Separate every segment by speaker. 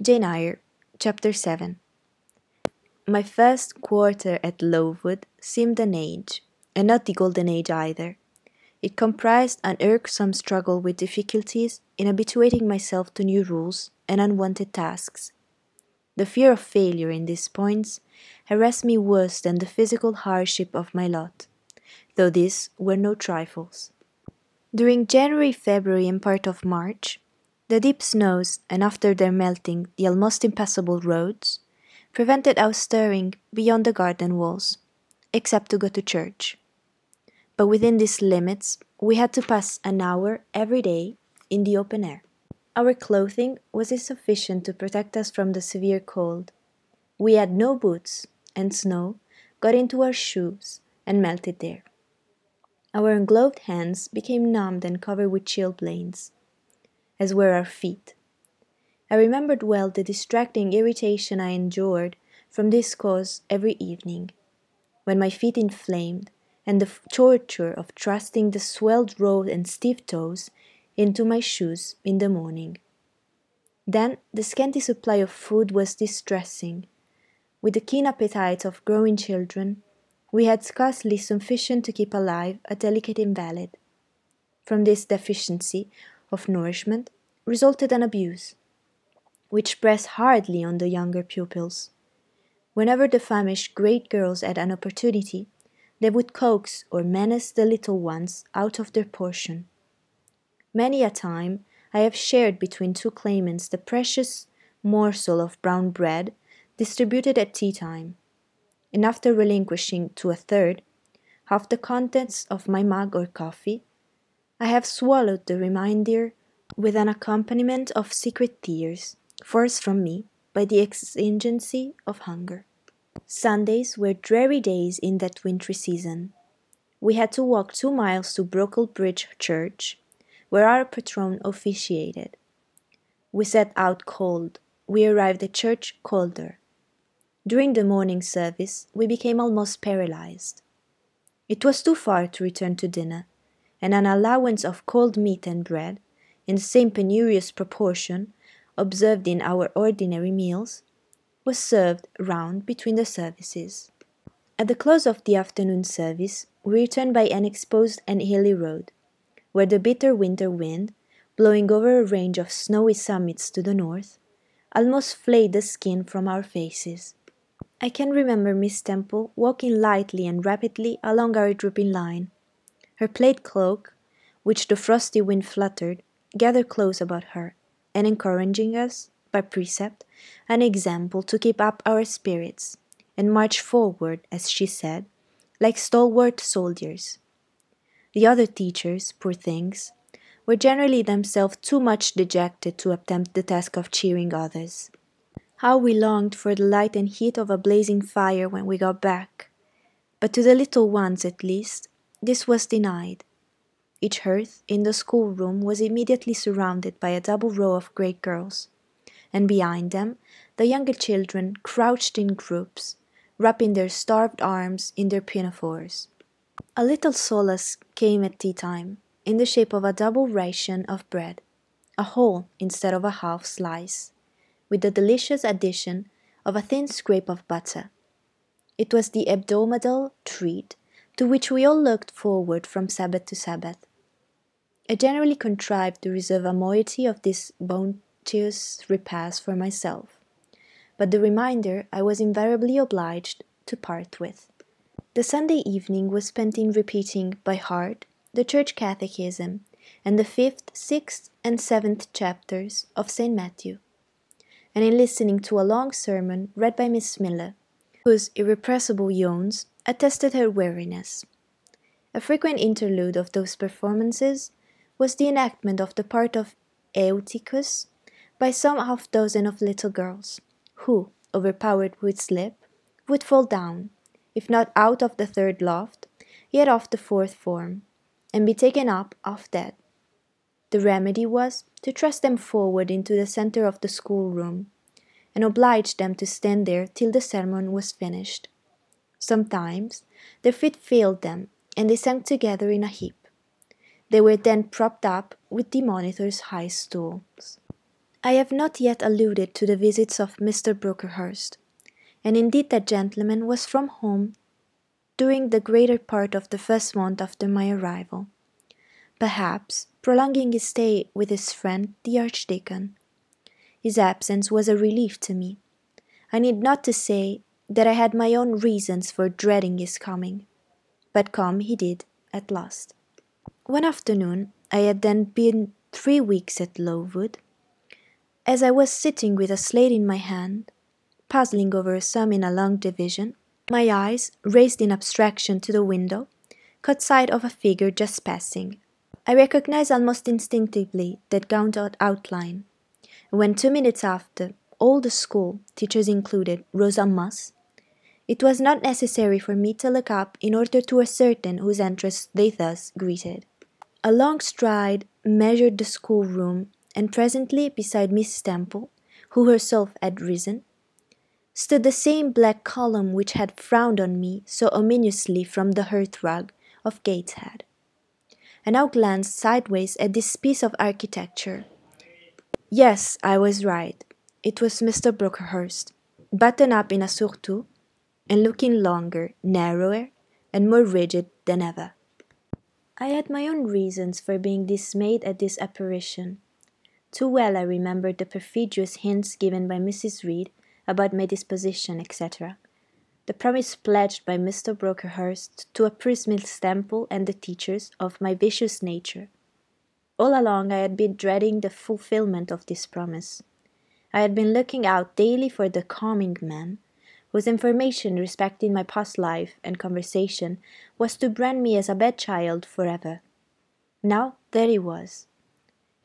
Speaker 1: Jane Eyre, Chapter 7 My first quarter at Lowood seemed an age, and not the golden age either. It comprised an irksome struggle with difficulties in habituating myself to new rules and unwanted tasks. The fear of failure in these points harassed me worse than the physical hardship of my lot, though these were no trifles. During January, February, and part of March, the deep snows, and after their melting the almost impassable roads, prevented our stirring beyond the garden walls, except to go to church. But within these limits we had to pass an hour every day in the open air. Our clothing was insufficient to protect us from the severe cold. We had no boots, and snow got into our shoes and melted there. Our ungloved hands became numbed and covered with chilblains as were our feet. I remembered well the distracting irritation I endured from this cause every evening, when my feet inflamed, and the torture of thrusting the swelled road and stiff toes into my shoes in the morning. Then the scanty supply of food was distressing. With the keen appetites of growing children, we had scarcely sufficient to keep alive a delicate invalid. From this deficiency of nourishment resulted an abuse, which pressed hardly on the younger pupils. Whenever the famished great girls had an opportunity, they would coax or menace the little ones out of their portion. Many a time I have shared between two claimants the precious morsel of brown bread distributed at tea time, and after relinquishing to a third half the contents of my mug or coffee, I have swallowed the reminder with an accompaniment of secret tears, forced from me by the exigency of hunger. Sundays were dreary days in that wintry season. We had to walk two miles to Brocklebridge Church, where our patron officiated. We set out cold. We arrived at church colder. During the morning service, we became almost paralyzed. It was too far to return to dinner, and an allowance of cold meat and bread, in the same penurious proportion observed in our ordinary meals, was served round between the services. At the close of the afternoon service, we returned by an exposed and hilly road, where the bitter winter wind, blowing over a range of snowy summits to the north, almost flayed the skin from our faces. I can remember Miss Temple walking lightly and rapidly along our drooping line. Her plaid cloak, which the frosty wind fluttered, gathered close about her, and encouraging us, by precept, an example to keep up our spirits, and march forward, as she said, like stalwart soldiers. The other teachers, poor things, were generally themselves too much dejected to attempt the task of cheering others. How we longed for the light and heat of a blazing fire when we got back! But to the little ones, at least, this was denied. Each hearth in the schoolroom was immediately surrounded by a double row of great girls, and behind them the younger children crouched in groups, wrapping their starved arms in their pinafores. A little solace came at tea time, in the shape of a double ration of bread, a whole instead of a half slice with the delicious addition of a thin scrape of butter. It was the hebdomadal treat to which we all looked forward from Sabbath to Sabbath. I generally contrived to reserve a moiety of this bounteous repast for myself, but the remainder I was invariably obliged to part with. The Sunday evening was spent in repeating by heart the Church Catechism and the fifth, sixth, and seventh chapters of St. Matthew and in listening to a long sermon read by Miss Miller, whose irrepressible yawns attested her weariness. A frequent interlude of those performances was the enactment of the part of Eutychus by some half dozen of little girls, who, overpowered with sleep, would fall down, if not out of the third loft, yet off the fourth form, and be taken up half dead. The remedy was to thrust them forward into the centre of the schoolroom, and oblige them to stand there till the sermon was finished. Sometimes their feet failed them, and they sank together in a heap. They were then propped up with the monitor's high stools. I have not yet alluded to the visits of Mr. Brocklehurst, and indeed that gentleman was from home during the greater part of the first month after my arrival, perhaps prolonging his stay with his friend the Archdeacon. His absence was a relief to me. I need not to say that I had my own reasons for dreading his coming, but come he did at last. One afternoon I had then been three weeks at Lowood as I was sitting with a slate in my hand, puzzling over a sum in a long division, my eyes, raised in abstraction to the window, caught sight of a figure just passing. I recognized almost instinctively that gaunt outline. When two minutes after, all the school, teachers included, rose en masse, it was not necessary for me to look up in order to ascertain whose entrance they thus greeted. A long stride measured the schoolroom and presently beside Miss Temple, who herself had risen, stood the same black column which had frowned on me so ominously from the hearthrug of Gateshead. I now glanced sideways at this piece of architecture. Yes, I was right. It was Mr. Brocklehurst, buttoned up in a surtout, and looking longer, narrower, and more rigid than ever. I had my own reasons for being dismayed at this apparition, too well I remembered the perfidious hints given by Mrs. Reed about my disposition, etc. The promise pledged by Mr. Brocklehurst to appraise Miss Temple and the teachers of my vicious nature. All along I had been dreading the fulfilment of this promise. I had been looking out daily for the coming man, whose information respecting my past life and conversation was to brand me as a bad child forever. Now there he was,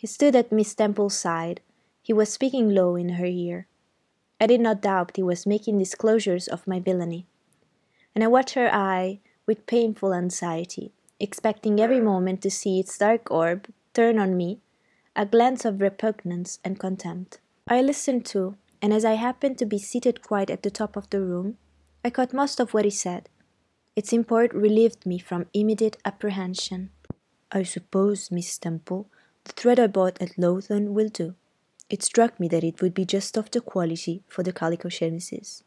Speaker 1: he stood at Miss Temple's side. He was speaking low in her ear. I did not doubt he was making disclosures of my villainy. And I watched her eye with painful anxiety, expecting every moment to see its dark orb turn on me a glance of repugnance and contempt. I listened too, and as I happened to be seated quite at the top of the room, I caught most of what he said. Its import relieved me from immediate apprehension.
Speaker 2: I suppose, Miss Temple, the thread I bought at Lowton will do. It struck me that it would be just of the quality for the calico chemises,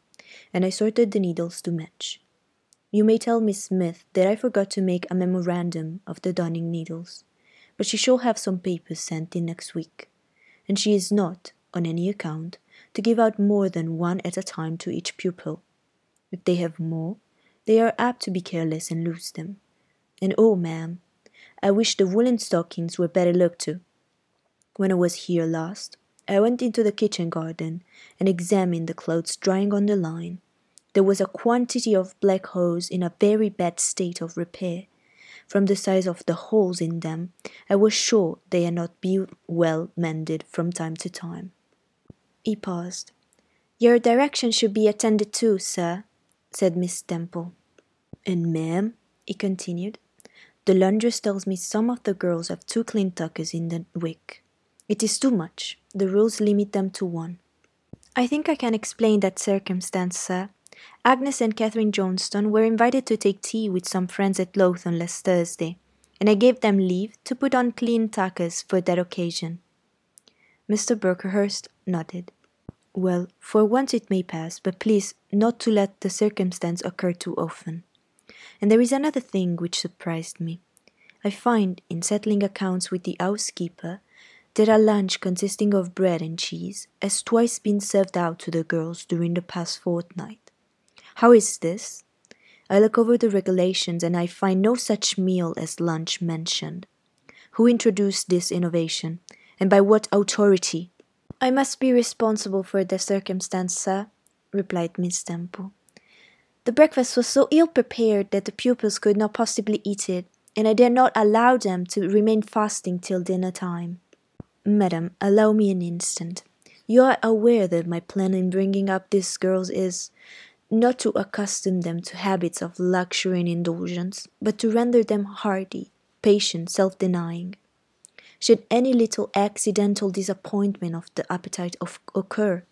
Speaker 2: and I sorted the needles to match. You may tell Miss Smith that I forgot to make a memorandum of the darning needles, but she shall have some papers sent in next week, and she is not, on any account, to give out more than one at a time to each pupil. If they have more, they are apt to be careless and lose them. And oh, ma'am, I wish the woolen stockings were better looked to. When I was here last, I went into the kitchen garden and examined the clothes drying on the line. There was a quantity of black hose in a very bad state of repair. From the size of the holes in them, I was sure they had not been well mended from time to time.
Speaker 1: He paused. Your direction should be attended to, sir, said Miss Temple.
Speaker 2: And, ma'am, he continued, the laundress tells me some of the girls have two clean tuckers in the wick. It is too much. The rules limit them to one.
Speaker 1: I think I can explain that circumstance, sir. Agnes and Catherine Johnstone were invited to take tea with some friends at Lowton last Thursday, and I gave them leave to put on clean tuckers for that occasion.
Speaker 2: Mr. Brocklehurst nodded. Well, for once it may pass, but please not to let the circumstance occur too often. And there is another thing which surprised me. I find, in settling accounts with the housekeeper, that a lunch consisting of bread and cheese has twice been served out to the girls during the past fortnight. How is this? I look over the regulations and I find no such meal as lunch mentioned. Who introduced this innovation, and by what authority?
Speaker 1: I must be responsible for the circumstance, sir, replied Miss Temple. The breakfast was so ill prepared that the pupils could not possibly eat it, and I dare not allow them to remain fasting till dinner time.
Speaker 2: Madam, allow me an instant. You are aware that my plan in bringing up these girls is not to accustom them to habits of luxury and indulgence, but to render them hardy, patient, self denying. Should any little accidental disappointment of the appetite of, occur,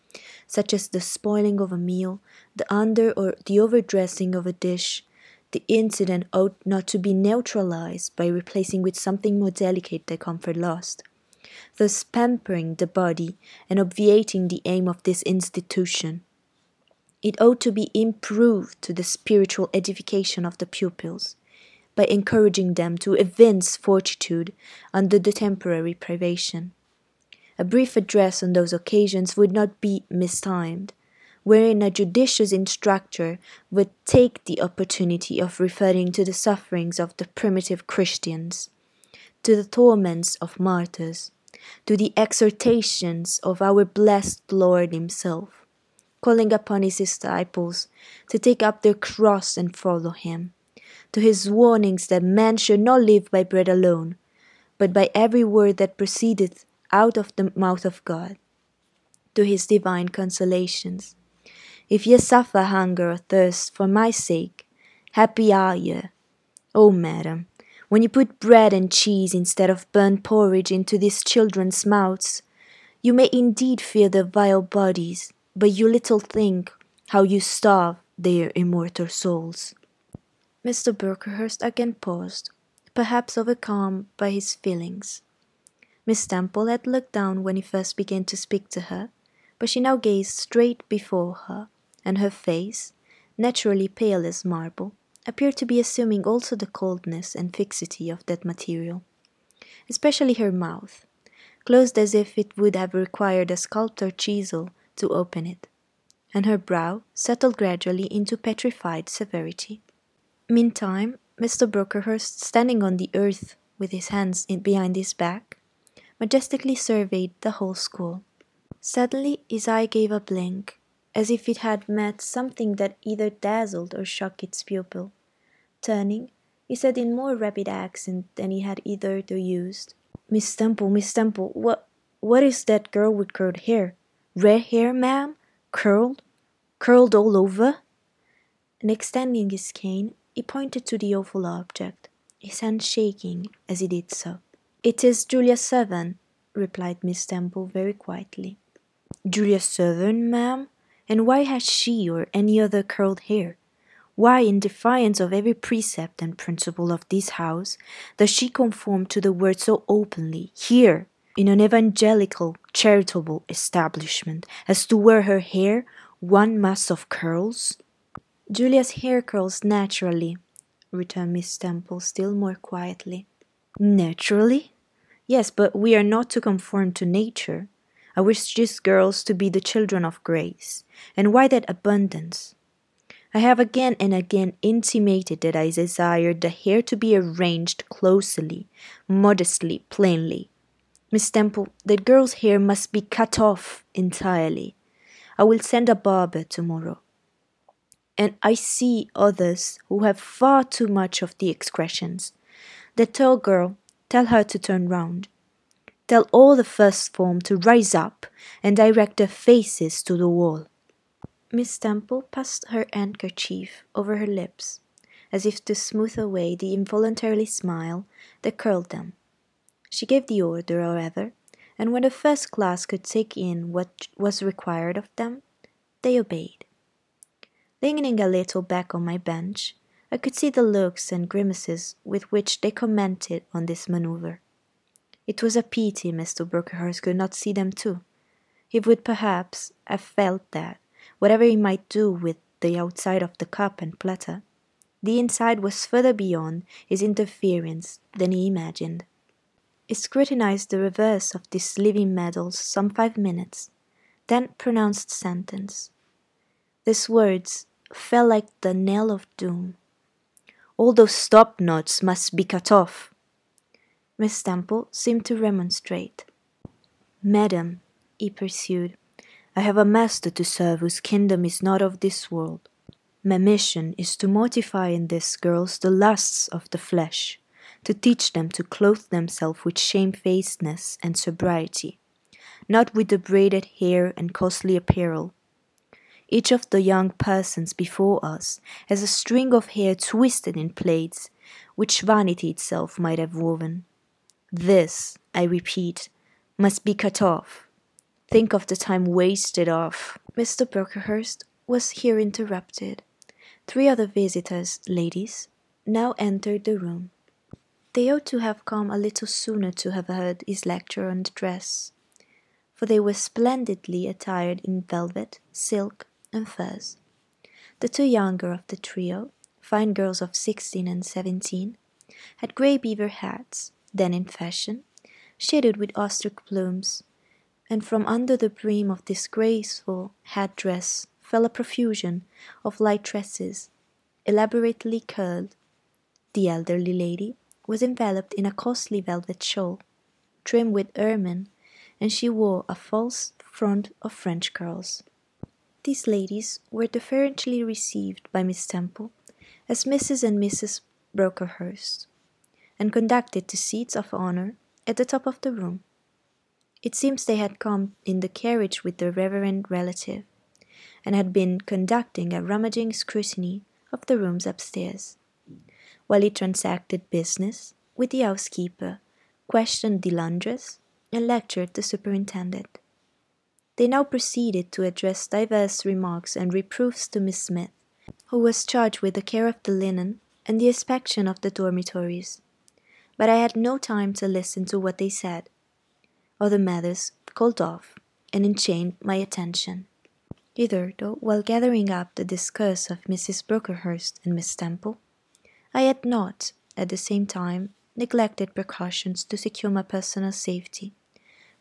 Speaker 2: such as the spoiling of a meal, the under or the overdressing of a dish, the incident ought not to be neutralized by replacing with something more delicate the comfort lost.
Speaker 1: thus pampering the body and obviating the aim of this institution. It ought to be improved to the spiritual edification of the pupils, by encouraging them to evince fortitude under the temporary privation. A brief address on those occasions would not be mistimed, wherein a judicious instructor would take the opportunity of referring to the sufferings of the primitive Christians, to the torments of martyrs, to the exhortations of our blessed Lord Himself, calling upon His disciples to take up their cross and follow Him, to His warnings that man should not live by bread alone, but by every word that proceedeth out of the mouth of God, to His divine consolations. If ye suffer hunger or thirst for my sake, happy are ye. O oh, madam, when you put bread and cheese instead of burnt porridge into these children's mouths, you may indeed fear their vile bodies, but you little think how you starve their immortal souls.
Speaker 2: Mr. Brocklehurst again paused, perhaps overcome by his feelings. Miss Temple had looked down when he first began to speak to her, but she now gazed straight before her, and her face, naturally pale as marble, appeared to be assuming also the coldness and fixity of that material, especially her mouth, closed as if it would have required a sculptor's chisel to open it, and her brow settled gradually into petrified severity. Meantime, Mr. Brocklehurst, standing on the earth with his hands in behind his back, majestically surveyed the whole school. Suddenly his eye gave a blink, as if it had met something that either dazzled or shocked its pupil. Turning, he said in more rapid accent than he had hitherto used, Miss Temple, Miss Temple, what what is that girl with curled hair? Red hair, ma'am? Curled? Curled all over? And extending his cane, he pointed to the awful object, his hand shaking as he did so. It is Julia Severn, replied Miss Temple very quietly. Julia Severn, ma'am? And why has she or any other curled hair? Why, in defiance of every precept and principle of this house, does she conform to the word so openly, here, in an evangelical, charitable establishment, as to wear her hair one mass of curls? Julia's hair curls naturally, returned Miss Temple still more quietly. Naturally? Yes, but we are not to conform to nature. I wish these girls to be the children of grace. And why that abundance? I have again and again intimated that I desire the hair to be arranged closely, modestly, plainly. Miss Temple, that girl's hair must be cut off entirely. I will send a barber tomorrow. And I see others who have far too much of the excretions. The tall girl, tell her to turn round. Tell all the first form to rise up and direct their faces to the wall. Miss Temple passed her handkerchief over her lips, as if to smooth away the involuntary smile that curled them. She gave the order, however, and when the first class could take in what was required of them, they obeyed. Leaning a little back on my bench, I could see the looks and grimaces with which they commented on this maneuver. It was a pity Mr. Brocklehurst could not see them too. He would perhaps have felt that, whatever he might do with the outside of the cup and platter, the inside was further beyond his interference than he imagined. He scrutinized the reverse of these living medals some five minutes, then pronounced sentence. These words fell like the knell of doom. All those stop knots must be cut off. Miss Temple seemed to remonstrate. Madam, he pursued, I have a master to serve whose kingdom is not of this world. My mission is to mortify in these girls the lusts of the flesh, to teach them to clothe themselves with shamefacedness and sobriety, not with the braided hair and costly apparel. Each of the young persons before us has a string of hair twisted in plaits which vanity itself might have woven. This, I repeat, must be cut off. Think of the time wasted off. Mr. Brocklehurst was here interrupted. Three other visitors, ladies, now entered the room.
Speaker 1: They ought to have come a little sooner to have heard his lecture on the dress, for they were splendidly attired in velvet, silk, and furs. The two younger of the trio, fine girls of sixteen and seventeen, had grey beaver hats, then in fashion, shaded with ostrich plumes, and from under the brim of this graceful head dress fell a profusion of light tresses, elaborately curled. The elderly lady was enveloped in a costly velvet shawl, trimmed with ermine, and she wore a false front of French curls. These ladies were deferentially received by Miss Temple as Mrs. and Mrs. Brocklehurst, and conducted to seats of honour at the top of the room. It seems they had come in the carriage with their reverend relative, and had been conducting a rummaging scrutiny of the rooms upstairs while he transacted business with the housekeeper, questioned the laundress, and lectured the superintendent. They now proceeded to address divers remarks and reproofs to Miss Smith, who was charged with the care of the linen and the inspection of the dormitories. But I had no time to listen to what they said. Other matters called off and enchained my attention. Hitherto, while gathering up the discourse of Mrs. Brocklehurst and Miss Temple, I had not, at the same time, neglected precautions to secure my personal safety,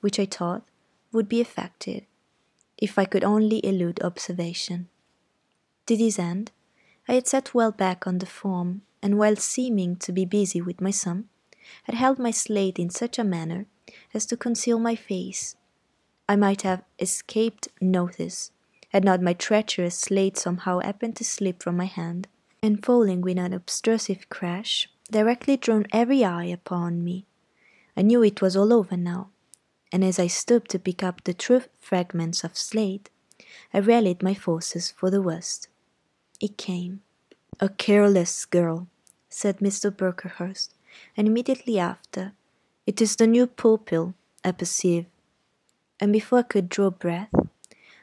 Speaker 1: which I thought would be effected if I could only elude observation. To this end, I had sat well back on the form, and while seeming to be busy with my sum, had held my slate in such a manner as to conceal my face. I might have escaped notice had not my treacherous slate somehow happened to slip from my hand and falling with an obtrusive crash, directly drawn every eye upon me. I knew it was all over now, and as I stooped to pick up the true fragments of slate, I rallied my forces for the worst. It came. A careless girl, said Mr. Brocklehurst, and immediately after, It is the new pupil, I perceive. And before I could draw breath,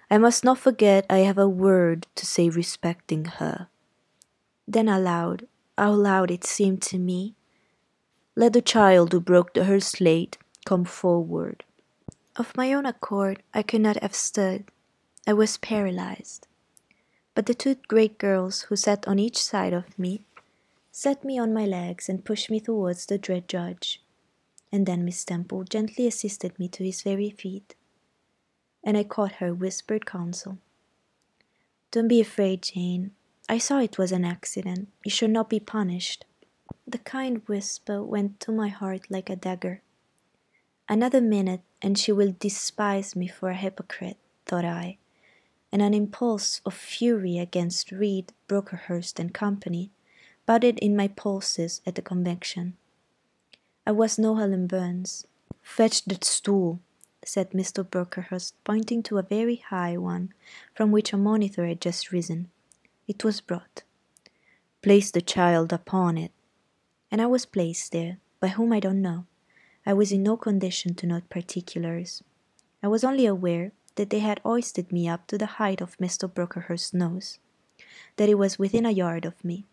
Speaker 1: I must not forget I have a word to say respecting her. Then aloud, how loud it seemed to me, let the child who broke her slate come forward. Of my own accord, I could not have stood. I was paralyzed. But the two great girls who sat on each side of me set me on my legs and pushed me towards the dread judge. And then Miss Temple gently assisted me to his very feet. And I caught her whispered counsel. Don't be afraid, Jane. I saw it was an accident. You should not be punished. The kind whisper went to my heart like a dagger. Another minute, and she will despise me for a hypocrite, thought I, and an impulse of fury against Reed, Brocklehurst, and Company budded in my pulses at the conviction. I was no Helen Burns. Fetch that stool, said Mr. Brocklehurst, pointing to a very high one from which a monitor had just risen. It was brought. Place the child upon it. And I was placed there, by whom I don't know. I was in no condition to note particulars. I was only aware that they had hoisted me up to the height of Mr. Brocklehurst's nose, that it was within a yard of me,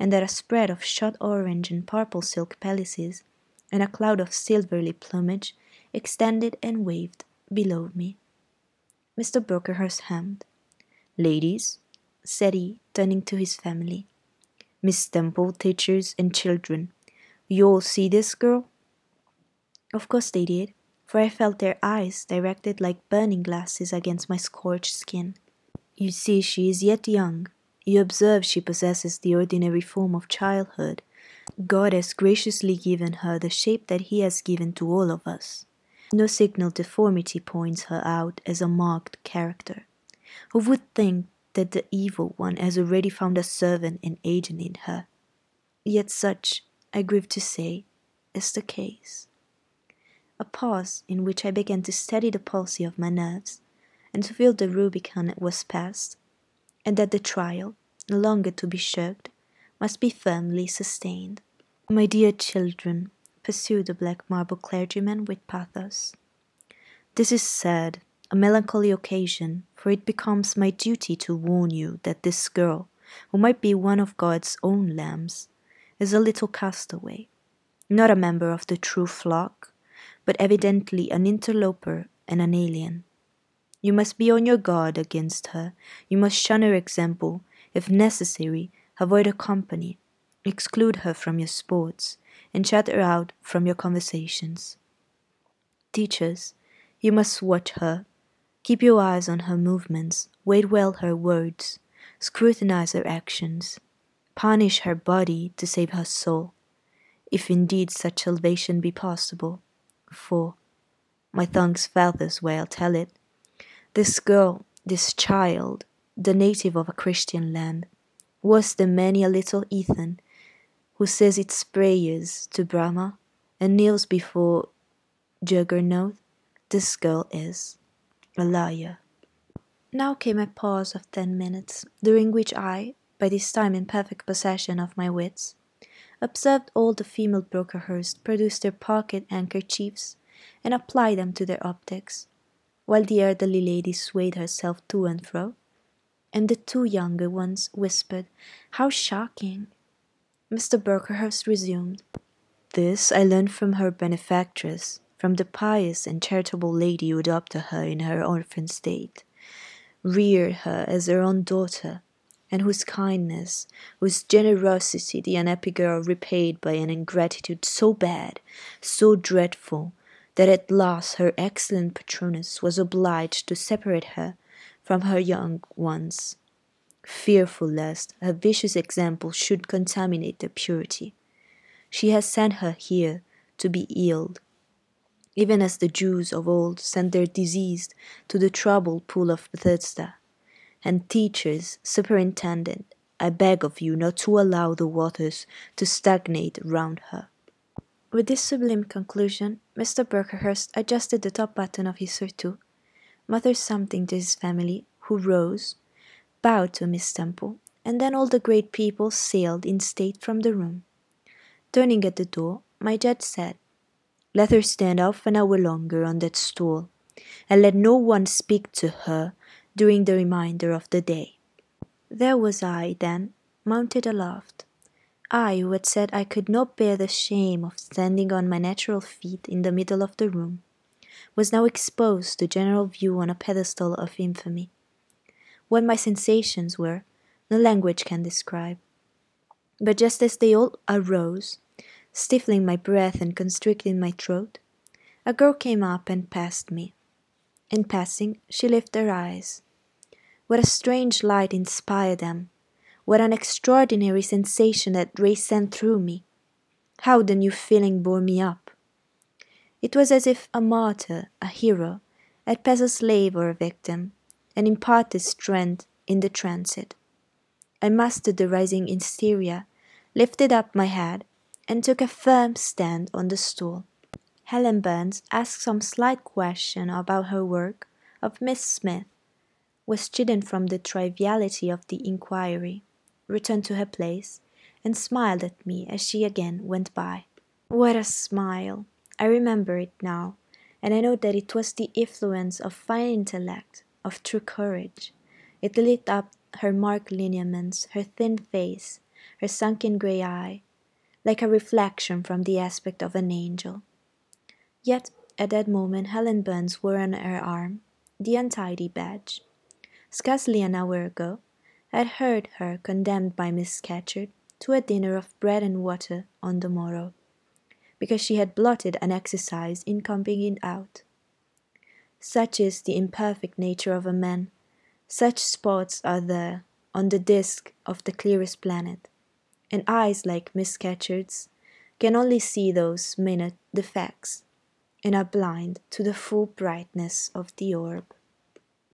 Speaker 1: and that a spread of shot orange and purple silk pelisses and a cloud of silvery plumage extended and waved below me. Mr. Brocklehurst hemmed. Ladies, said he, turning to his family. Miss Temple, teachers, and children, you all see this girl? Of course they did, for I felt their eyes directed like burning glasses against my scorched skin. You see, she is yet young. You observe she possesses the ordinary form of childhood. God has graciously given her the shape that He has given to all of us. No signal deformity points her out as a marked character. Who would think that the evil one has already found a servant and agent in her. Yet such, I grieve to say, is the case. A pause in which I began to steady the palsy of my nerves, and to feel the Rubicon was passed, and that the trial, no longer to be shirked, must be firmly sustained. My dear children, pursued the black marble clergyman with pathos, this is sad a melancholy occasion, for it becomes my duty to warn you that this girl, who might be one of God's own lambs, is a little castaway. not a member of the true flock, but evidently an interloper and an alien. You must be on your guard against her. You must shun her example. If necessary, avoid her company. Exclude her from your sports, and shut her out from your conversations. Teachers, you must watch her. Keep your eyes on her movements, weigh well her words, scrutinize her actions, punish her body to save her soul, if indeed such salvation be possible. For, my tongue's feathers way I'll tell it, this girl, this child, the native of a Christian land, worse than many a little Ethan who says its prayers to Brahma and kneels before Juggernaut, this girl is a liar. Now came a pause of ten minutes, during which I, by this time in perfect possession of my wits, observed all the female Brocklehurst produce their pocket handkerchiefs and apply them to their optics, while the elderly lady swayed herself to and fro, and the two younger ones whispered, How shocking! Mr. Brocklehurst resumed, This I learned from her benefactress, from the pious and charitable lady who adopted her in her orphan state, reared her as her own daughter, and whose kindness, whose generosity the unhappy girl repaid by an ingratitude so bad, so dreadful, that at last her excellent patroness was obliged to separate her from her young ones fearful lest her vicious example should contaminate their purity. She has sent her here to be healed, even as the Jews of old sent their diseased to the troubled pool of Bethesda. And teachers, superintendent, I beg of you not to allow the waters to stagnate round her. With this sublime conclusion, Mr. Brocklehurst adjusted the top button of his surtout, muttered something to his family, who rose, bowed to Miss Temple, and then all the great people sailed in state from the room. Turning at the door, my judge said, Let her stand half an hour longer on that stool, and let no one speak to her during the remainder of the day. There was I, then, mounted aloft. I, who had said I could not bear the shame of standing on my natural feet in the middle of the room, was now exposed to general view on a pedestal of infamy. What my sensations were, no language can describe. But just as they all arose, stifling my breath and constricting my throat, a girl came up and passed me. In passing, she lifted her eyes. What a strange light inspired them! What an extraordinary sensation that ray sent through me! How the new feeling bore me up! It was as if a martyr, a hero, had passed a slave or a victim, and imparted strength in the transit. I mastered the rising hysteria, lifted up my head, and took a firm stand on the stool. Helen Burns asked some slight question about her work of Miss Smith, was chidden from the triviality of the inquiry, returned to her place, and smiled at me as she again went by. What a smile! I remember it now, and I know that it was the influence of fine intellect of true courage. It lit up her marked lineaments, her thin face, her sunken grey eye, like a reflection from the aspect of an angel. Yet at that moment Helen Burns wore on her arm the untidy badge. Scarcely an hour ago I had heard her condemned by Miss Scatcherd to a dinner of bread and water on the morrow, because she had blotted an exercise in combing it out. Such is the imperfect nature of a man. Such spots are there on the disk of the clearest planet, and eyes like Miss Scatcherd's can only see those minute defects, and are blind to the full brightness of the orb.